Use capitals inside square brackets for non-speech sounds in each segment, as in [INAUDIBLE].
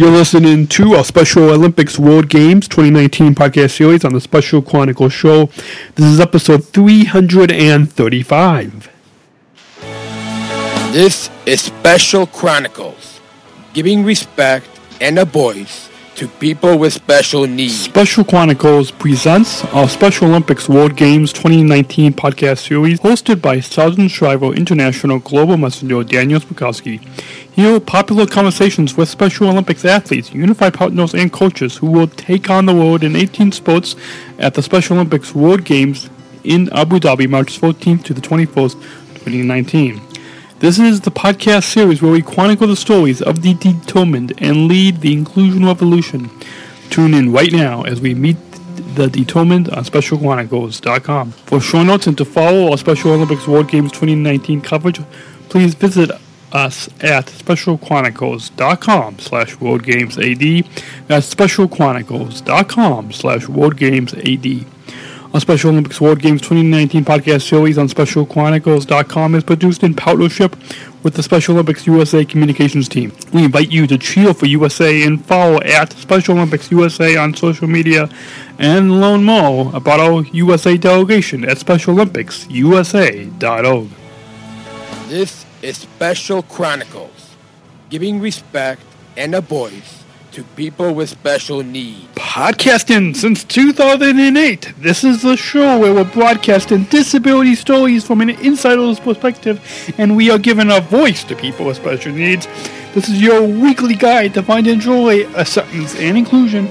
You're listening to our Special Olympics World Games 2019 podcast series on the Special Chronicles Show. This is episode 335. This is Special Chronicles, giving respect and a voice to people with special needs. Special Chronicles presents our Special Olympics World Games 2019 podcast series hosted by Sargent Shriver International Global Messenger Daniel Smrokowski. Hear popular conversations with Special Olympics athletes, unified partners, and coaches who will take on the world in 18 sports at the Special Olympics World Games in Abu Dhabi, March 14th to the 21st, 2019. This is the podcast series where we chronicle the stories of the determined and lead the inclusion revolution. Tune in right now as we meet the determined on specialchronicles.com. For show notes and to follow our Special Olympics World Games 2019 coverage, please visit us at specialchronicles.com slash worldgamesad. That's specialchronicles.com slash worldgamesad. Our Special Olympics World Games 2019 podcast series on SpecialChronicles.com is produced in partnership with the Special Olympics USA Communications Team. We invite you to cheer for USA and follow at Special Olympics USA on social media and learn more about our USA delegation at SpecialOlympicsUSA.org. This is Special Chronicles, giving respect and a voice to people with special needs. Podcasting since 2008. This is the show where we're broadcasting disability stories from an insider's perspective, and we are giving a voice to people with special needs. This is your weekly guide to find and enjoy acceptance and inclusion.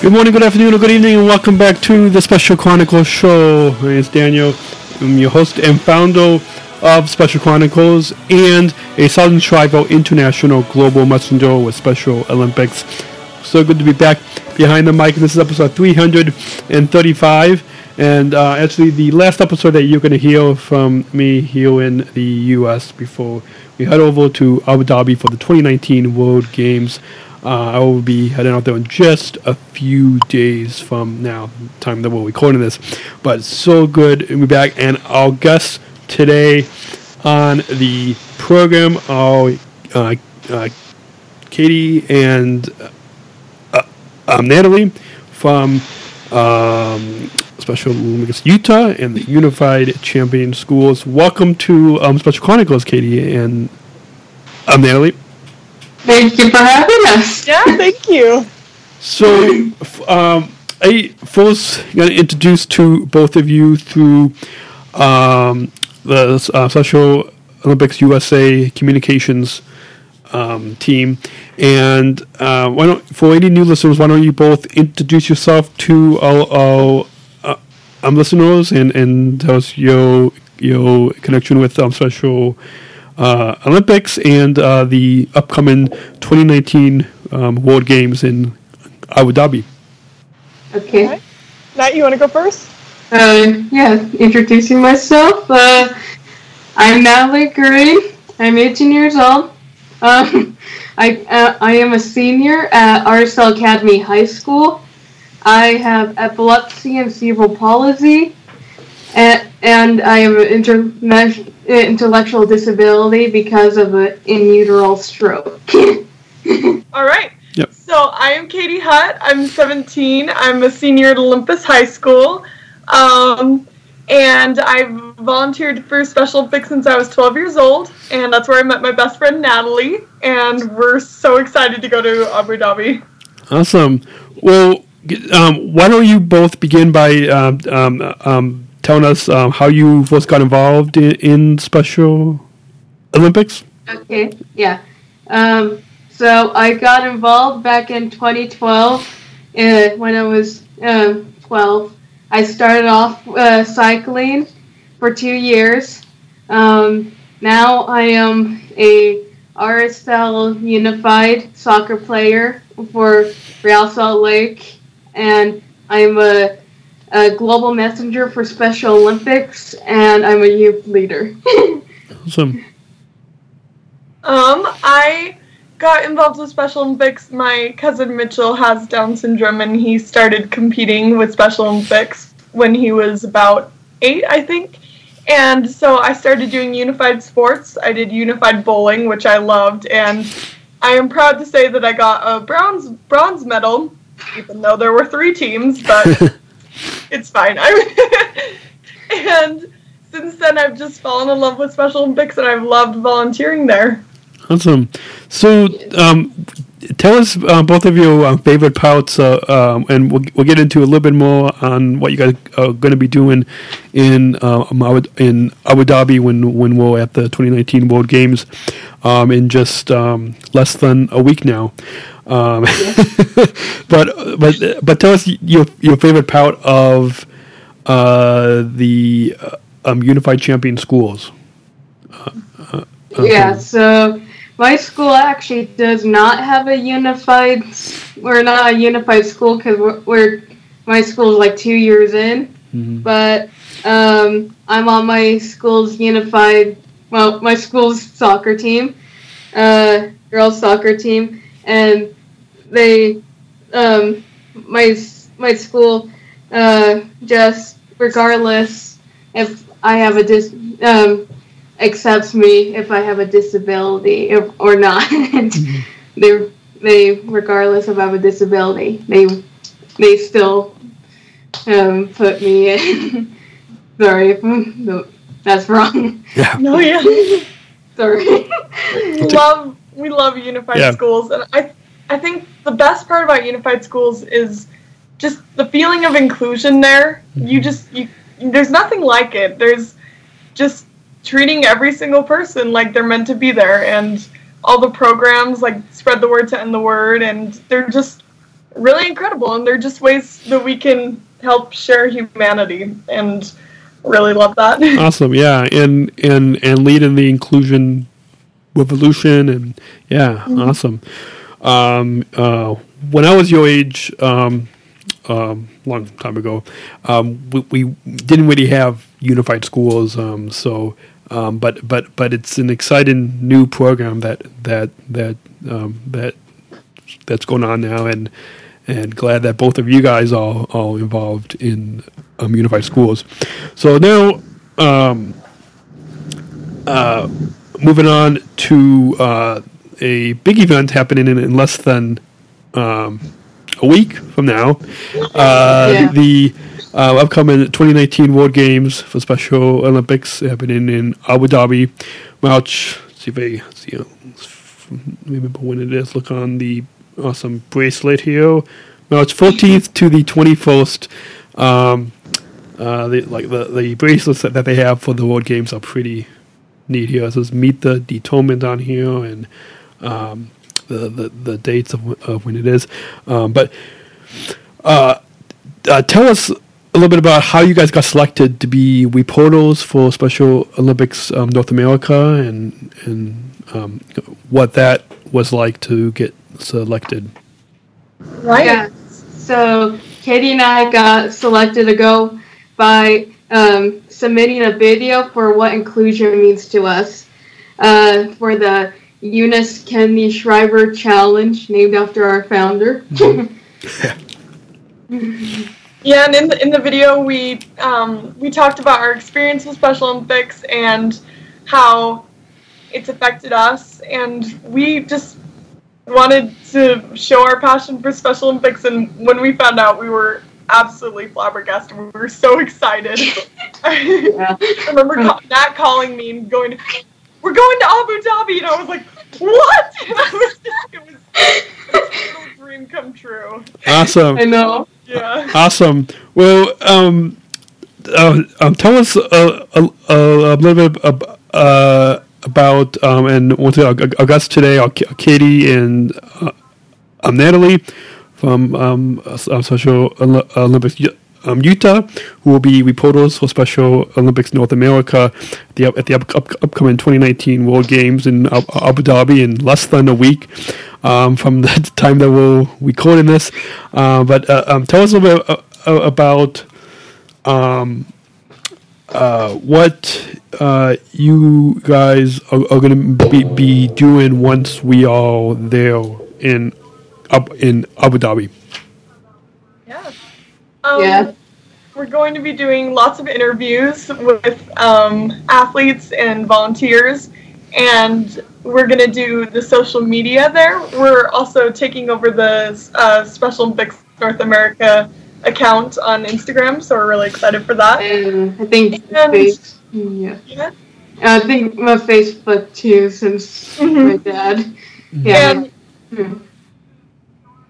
Good morning, good afternoon, or good evening, and welcome back to the Special Chronicles show. My name is Daniel. I'm your host and founder of Special Chronicles and a Sargent Shriver International Global Messenger with Special Olympics. So good to be back behind the mic. This is episode 335. And uh, actually, the last episode that you're going to hear from me here in the U.S. before we head over to Abu Dhabi for the 2019 World Games. Uh, I will be heading out there in just a few days from now, time that we're recording this. But so good to be back. And our guests today on the program are uh, uh, Katie and uh, um, Natalie from um, Special Olympics Utah and the Unified Champion Schools. Welcome to um, Special Chronicles, Katie and um, Natalie. Thank you for having us. Yeah, thank you. So, um, I first got introduced to both of you through um, the uh, Special Olympics USA Communications um, team. And uh, why don't, for any new listeners, why don't you both introduce yourself to our, our uh, um, listeners and, and tell us your your connection with um, Special Olympics and uh, the upcoming 2019 um, World Games in Abu Dhabi. Okay. Okay. Nat, you want to go first? Uh, yeah, introducing myself. Uh, I'm Natalie Green. I'm 18 years old. Um, I uh, I am a senior at RSL Academy High School. I have epilepsy and cerebral palsy, and, and I have an interme- intellectual disability because of an in utero stroke. [LAUGHS] All right. Yep. So I am Katie Hutt. I'm 17. I'm a senior at Olympus High School. Um, and I've volunteered for Special Olympics since I was 12 years old. And that's where I met my best friend Natalie. And we're so excited to go to Abu Dhabi. Awesome. Well, um, why don't you both begin by um, um, um, telling us um, how you first got involved in, in Special Olympics? Okay, yeah. Um, so I got involved back in 2012 uh, when I was um, 12. I started off uh, cycling for two years. Um, now I am a RSL Unified soccer player for Real Salt Lake, and I'm a, a global messenger for Special Olympics, and I'm a youth leader. [LAUGHS] Awesome. Um, I got involved with Special Olympics. My cousin Mitchell has Down syndrome, and he started competing with Special Olympics when he was about eight, I think. And so I started doing unified sports. I did unified bowling, which I loved, and I am proud to say that I got a bronze bronze medal, even though there were three teams, but [LAUGHS] it's fine. I'm [LAUGHS] and since then I've just fallen in love with Special Olympics, and I've loved volunteering there. Awesome. So, um, tell us uh, both of your uh, favorite parts, uh, um, and we'll, we'll get into a little bit more on what you guys are going to be doing in uh, um, in Abu Dhabi when when we're at the 2019 World Games um, in just um, less than a week now. Um, [LAUGHS] but but but tell us your your favorite part of uh, the uh, um, Unified Champion Schools. Yeah, so my school actually does not have a unified. We're not a unified school because we're, we're my school's like two years in, but um, I'm on my school's unified. Well, my school's soccer team, uh, girls soccer team, and they, um, my my school, uh, just regardless if I have a dis um, accepts me if I have a disability if, or not. [LAUGHS] they they regardless if I have a disability, they they still um, put me in. [LAUGHS] Sorry, no, that's wrong. Yeah. No, yeah. [LAUGHS] Sorry. love we love unified Yeah. schools and i i think the best part about unified schools is just the feeling of inclusion there. You mhm. just you there's nothing like it. There's just treating every single person like they're meant to be there and all the programs like spread the word to end the word and they're just really incredible and they're just ways that we can help share humanity and really love that. [LAUGHS] Awesome, yeah, and and and lead in the inclusion revolution, and yeah, awesome. Um, uh, when I was your age, um, um, long time ago, um, we, we didn't really have unified schools, um, so. Um, but but but it's an exciting new program that that that um, that that's going on now, and and glad that both of you guys are all involved in um, unified schools. So now, um, uh, moving on to uh, a big event happening in, in less than um, a week from now. Uh, Yeah. The uh, upcoming 2019 World Games for Special Olympics happening in Abu Dhabi, March. See if I see. uh, Remember when it is? Look on the awesome bracelet here. March 14th to the 21st. Um, uh, the, like the, the bracelets that, that they have for the World Games are pretty neat here. It says meet the determined on here and um, the, the the dates of, of when it is. Um, but uh, uh, tell us a little bit about how you guys got selected to be reporters for Special Olympics um, North America and and um, what that was like to get selected. right Yeah. So Katie and I got selected to go by um, submitting a video for what inclusion means to us uh, for the Eunice Kennedy Shriver Challenge, named after our founder. [LAUGHS] Yeah, and in the in the video we um, we talked about our experience with Special Olympics and how it's affected us, and we just wanted to show our passion for Special Olympics. And when we found out, we were absolutely flabbergasted. We were so excited. [LAUGHS] I remember ca- Nat calling me and going, "We're going to Abu Dhabi," and I was like, "What?" [LAUGHS] And I was just, it was a total dream come true. Awesome. I know. Yeah. Awesome. Well, um, uh, um, tell us a, a, a little bit ab- uh, about um, and once again, our, our today Katie and uh, um, Natalie from um, uh, Special Olympics um, Utah, who will be reporters for Special Olympics North America at the, at the up, up, upcoming 2019 World Games in Ab- Abu Dhabi in less than a week um, from the [LAUGHS] time that we're recording this. Uh, but uh, um, tell us a little bit uh, uh, about um, uh, what you guys are, are going to be, be doing once we are there in up in Abu Dhabi. Yeah. Um, Yeah. We're going to be doing lots of interviews with um, athletes and volunteers, and we're going to do the social media there. We're also taking over the uh, Special Olympics North America account on Instagram, so we're really excited for that. And I think And- face, yeah. Yeah. I think my Facebook too, since Mhm. my dad. Yeah. And Hmm.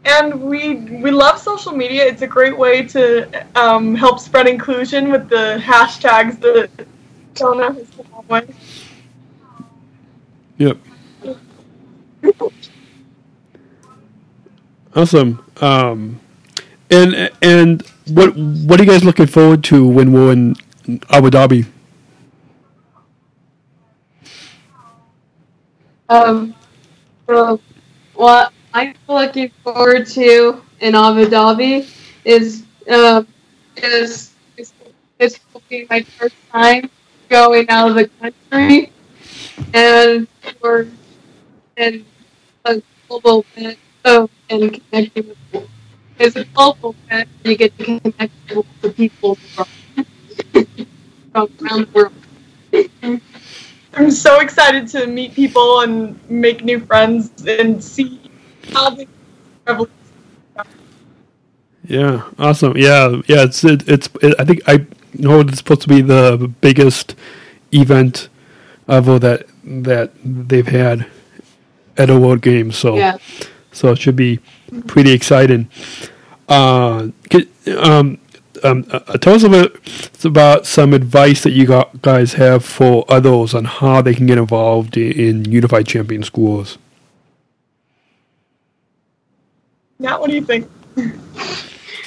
And we we love social media. It's a great way to um, help spread inclusion with the hashtags that Jonah has come up with. Yep. Awesome. Um, and and what what are you guys looking forward to when we're in Abu Dhabi? Um, so what I'm looking forward to in Abu Dhabi is uh, is is this my first time going out of the country, and for and a global event of and connecting with people. It's a global event. You get to connect with the people from, from around the world. I'm so excited to meet people and make new friends and see. Yeah, awesome. Yeah, yeah. It's it, it's. It, I think I know it's supposed to be the biggest event ever that that they've had at a World Games. So Yeah. so it should be pretty exciting. Uh, get, um, um, uh, tell us a bit about some advice that you got, guys have for others on how they can get involved in, in Unified Champion Schools. Now, what do you think?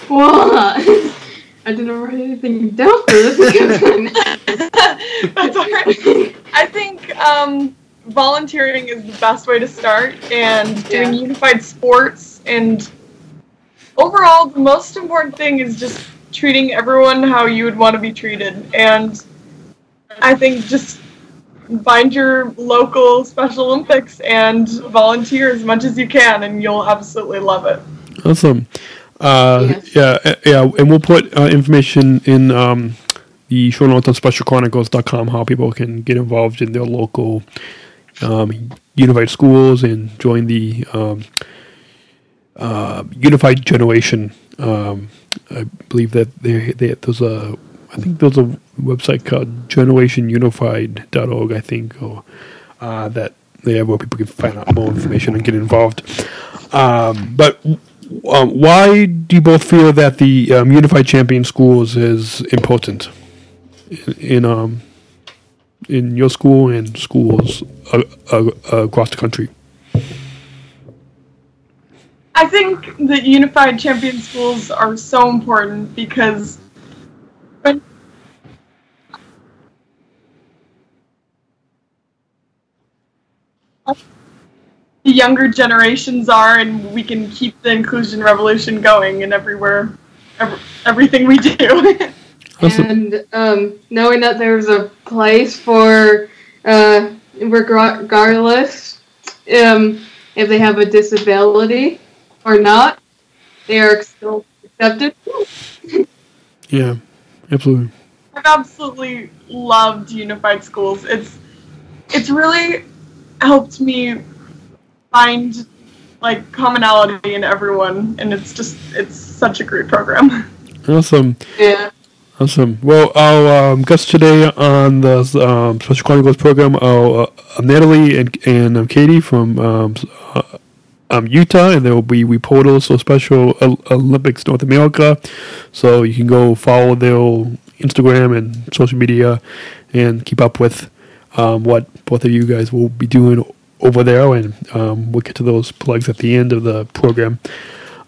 Well, [LAUGHS] I didn't write anything down for this. [LAUGHS] That's all right. I think um, volunteering is the best way to start, and doing Yeah. unified sports. And overall, the most important thing is just treating everyone how you would want to be treated. And I think just find your local Special Olympics and volunteer as much as you can, and you'll absolutely love it. Awesome. Uh, Yes. Yeah, uh, yeah, and we'll put uh, information in um, the show notes on specialchronicles.com how people can get involved in their local um, unified schools and join the um, uh, unified generation. Um, I believe that there, there, there's a, I think there's a website called generationunified.org, I think, or uh, that there where people can find out more information and get involved. Um, but um, why do you both feel that the um, unified champion schools is important in, in um in your school and schools uh, uh, across the country? I think that unified champion schools are so important because when the younger generations are, and we can keep the inclusion revolution going in everywhere, ev- everything we do. [LAUGHS] And um, knowing that there's a place for, uh, regardless um, if they have a disability or not, they are still accepted. Yeah, absolutely. I've absolutely loved unified schools. It's it's really helped me find like commonality in everyone, and it's just it's such a great program. Awesome. Yeah. Awesome. Well, our um, guests today on the um, Special Chronicles program are uh, Natalie and, and um, Katie from um, um, Utah, and there will be reporters for Special Olympics North America. So you can go follow their Instagram and social media and keep up with um, what both of you guys will be doing over there. And um, we'll get to those plugs at the end of the program.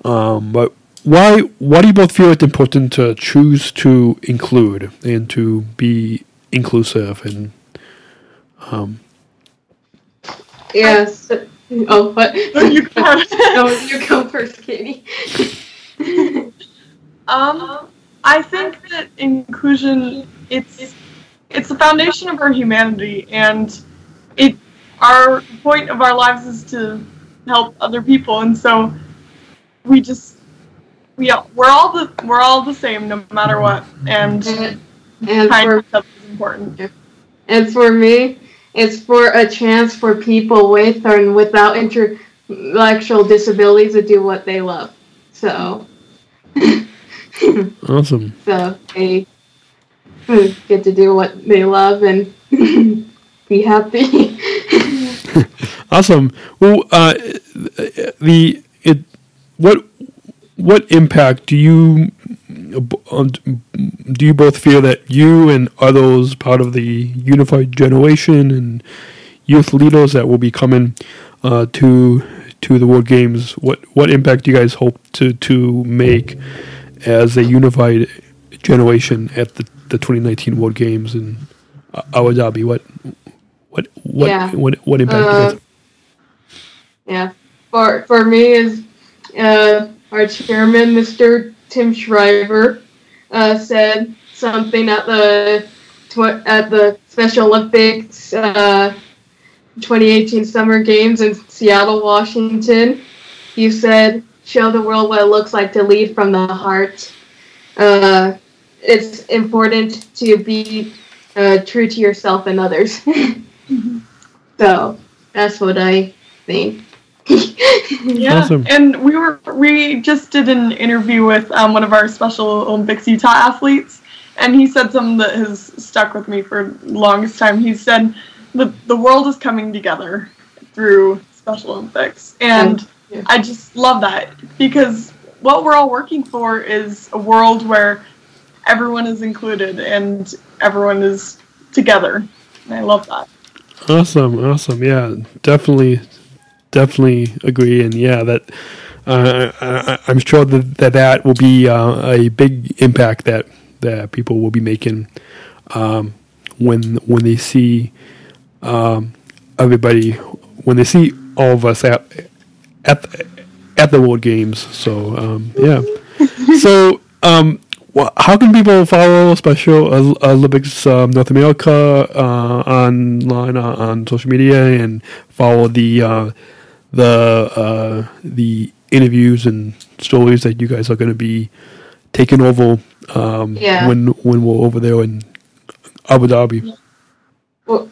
Um, but why why do you both feel it's important to choose to include and to be inclusive and um, Yes. Oh, what? You no, you go first, Katie. [LAUGHS] Um, I think that inclusion it's it's the foundation of our humanity, and it our point of our lives is to help other people, and so we just we all, we're all the we're all the same no matter what, and And, and kind for is important. And for me, it's for a chance for people with or without intellectual disabilities to do what they love. So, [LAUGHS] Awesome. so they get to do what they love and [LAUGHS] be happy. [LAUGHS] Awesome. Well, uh, the it what what impact do you do you both feel that you and others part of the unified generation and youth leaders that will be coming uh, to to the World Games? What what impact do you guys hope to to make as a unified generation at the, the 2019 World Games in Abu Dhabi? What what what Yeah. what, what impact? do you Uh, yeah, for for me is uh, our chairman, Mr. Tim Shriver, uh, said something at the tw- at the Special Olympics uh, 2018 Summer Games in Seattle, Washington. He said, "Show the world what it looks like to lead from the heart." Uh, it's important to be uh, true to yourself and others. [LAUGHS] so that's what I think. Yeah, Awesome. and we were we just did an interview with um, one of our Special Olympics Utah athletes, and he said something that has stuck with me for the longest time. He said the the world is coming together through Special Olympics, and Yeah. I just love that because what we're all working for is a world where everyone is included and everyone is together, and I love that. Awesome, awesome. Yeah, definitely, definitely agree. And yeah, that uh, I, I'm sure that that, that will be uh, a big impact that that people will be making um, when when they see um, everybody when they see all of us at at the, at the World Games. So um, yeah, [LAUGHS] so. Um, well, how can people follow Special Olympics um, North America uh, online uh, on social media and follow the uh, the uh, the interviews and stories that you guys are going to be taking over um, Yeah. when when we're over there in Abu Dhabi? Well,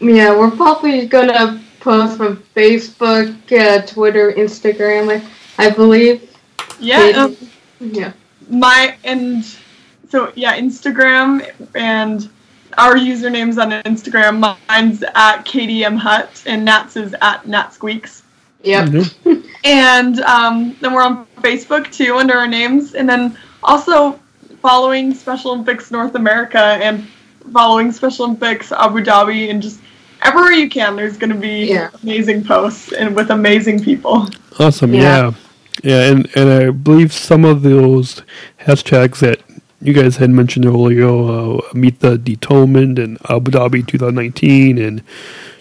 yeah, we're probably gonna post from Facebook, uh, Twitter, Instagram, I, I believe. Yeah. Um, Yeah. my and so yeah instagram and our usernames on instagram mine's at kdm hut and nat's is at nat squeaks Yep. Mhm. and um, then we're on facebook too under our names and then also following special olympics north america and following special olympics abu dhabi and just everywhere you can there's going to be Yeah. amazing posts and with amazing people Awesome, Yeah. yeah. yeah, and and I believe some of those hashtags that you guys had mentioned earlier, uh, meet the determined and Abu Dhabi 2019, and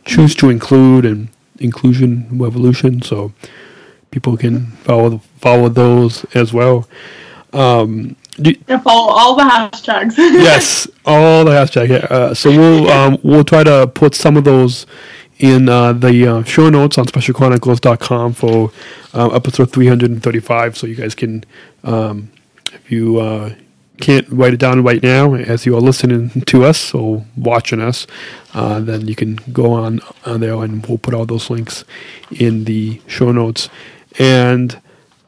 choose to include and inclusion revolution, so people can follow follow those as well. Um, do, and follow all the hashtags [LAUGHS] yes, all the hashtags. yeah. Uh, so we'll um, we'll try to put some of those in uh, the uh, show notes on specialchronicles.com for uh, episode 335, so you guys can, um, if you uh, can't write it down right now as you are listening to us or watching us, uh, then you can go on on there and we'll put all those links in the show notes. And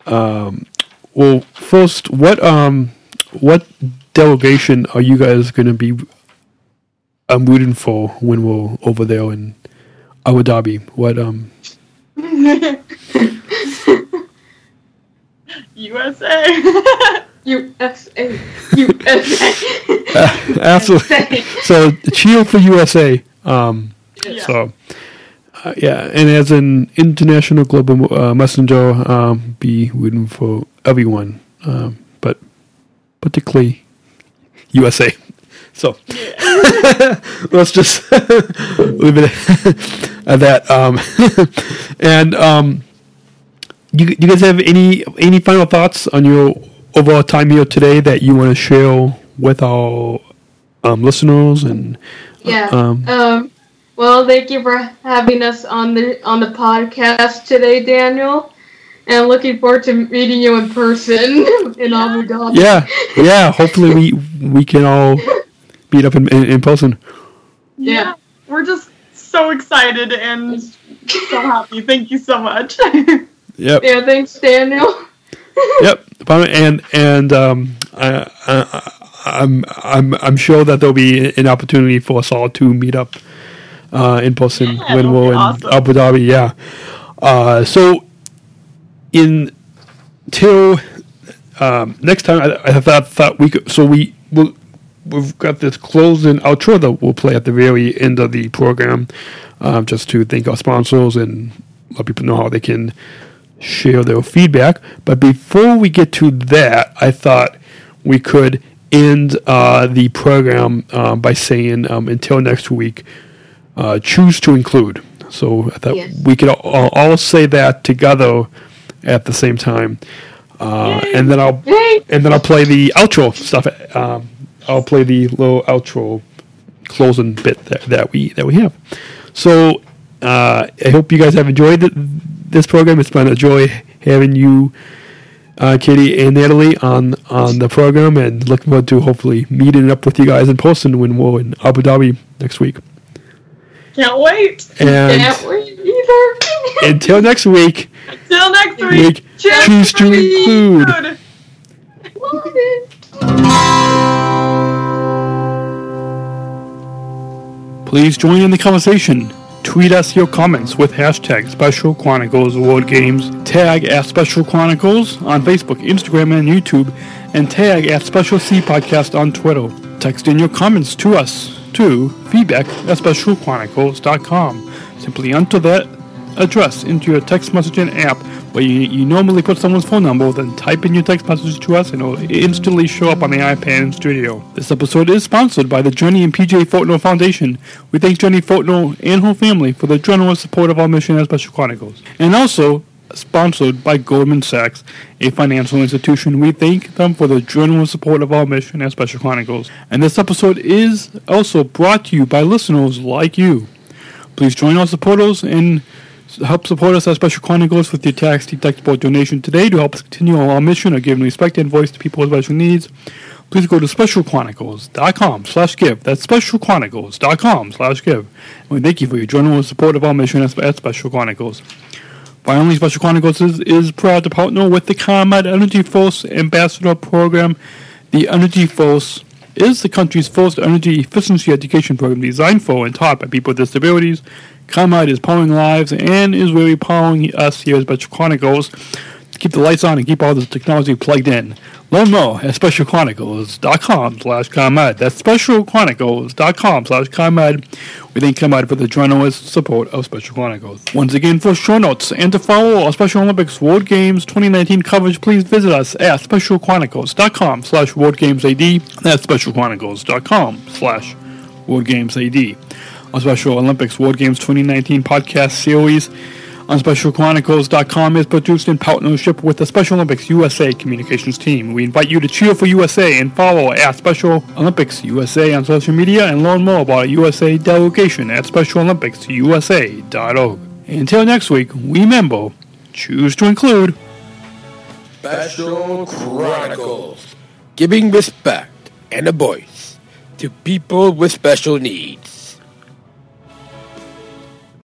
um, well, first, what um, what delegation are you guys going to be um, rooting for when we're over there in Abu Dhabi? What um? [LAUGHS] USA. [LAUGHS] USA. USA. [LAUGHS] absolutely. So cheer for USA. Um, Yeah. So uh, yeah, and as an international global uh, messenger, um, be rooting for everyone, um, but particularly USA. So [LAUGHS] let's just [LAUGHS] leave it at that. Um, and um, you, you guys have any any final thoughts on your overall time here today that you want to share with our um, listeners and Yeah. Um, Um, well, thank you for having us on the on the podcast today, Daniel. And looking forward to meeting you in person [LAUGHS] in Abu Dhabi. yeah, yeah. Hopefully we [LAUGHS] we can all meet up in, in, in person. Yeah. We're just so excited and so happy. Thank you so much. [LAUGHS] Yep. Yeah, thanks, Daniel. [LAUGHS] yep. And and um, I, I, I'm I'm I'm sure that there'll be an opportunity for us all to meet up uh, in person Yeah, when we're in awesome. Abu Dhabi. Yeah. Uh, so in till um, next time, I, I thought thought we could. So we will. We've got this closing outro that we'll play at the very end of the program, um, just to thank our sponsors and let people know how they can share their feedback. But before we get to that, I thought we could end uh, the program uh, by saying, um, until next week, uh, choose to include. So I thought Yes. we could all, all say that together at the same time. Uh, and then I'll and then I'll play the outro stuff. Um, I'll play the little outro closing bit that, that we that we have. So uh, I hope you guys have enjoyed th- this program. It's been a joy having you, uh, Katie and Natalie, on on the program, and looking forward to hopefully meeting up with you guys in person when we're in Abu Dhabi next week. Can't wait. And can't wait either. until next week, Until next Week. week. Cheers Choose to for me. include. Please join in the conversation. Tweet us your comments with hashtag Special Chronicles World Games. Tag at Special Chronicles on Facebook, Instagram, and YouTube, and tag at Special C Podcast on Twitter. Text in your comments to us to feedback at specialchronicles.com. Simply enter that address into your text messaging app where you, you normally put someone's phone number, then type in your text message to us and it'll instantly show up on the iPad in studio. This episode is sponsored by the Jenny and PJ Fortnell Foundation. We thank Jenny Fortnell and her family for the generous support of our mission as Special Chronicles. And also sponsored by Goldman Sachs, a financial institution. We thank them for the generous support of our mission as Special Chronicles. And this episode is also brought to you by listeners like you. Please join our supporters and help support us at Special Chronicles with your tax deductible donation today to help us continue our mission of giving respect and voice to people with special needs. Please go to specialchronicles.com slash give. That's specialchronicles.com slash give. And we thank you for your generous support of our mission at Special Chronicles. Finally, Special Chronicles is, is proud to partner with the ComEd Energy Force Ambassador Program. The Energy Force is the country's first energy efficiency education program designed for and taught by people with disabilities. ComEd is powering lives and is really powering us here at Special Chronicles to keep the lights on and keep all this technology plugged in. Learn more at specialchronicles.com slash ComEd. That's specialchronicles.com slash ComEd. We thank ComEd for the generous support of Special Chronicles. Once again, for show notes and to follow our Special Olympics World Games 2019 coverage, please visit us at specialchronicles.com slash worldgamesad. That's specialchronicles.com slash worldgamesad. Our Special Olympics World Games 2019 podcast series on SpecialChronicles.com is produced in partnership with the Special Olympics USA communications team. We invite you to cheer for USA and follow at Special Olympics USA on social media and learn more about our USA delegation at SpecialOlympicsUSA.org. Until next week, remember, choose to include. Special Chronicles. Giving respect and a voice to people with special needs.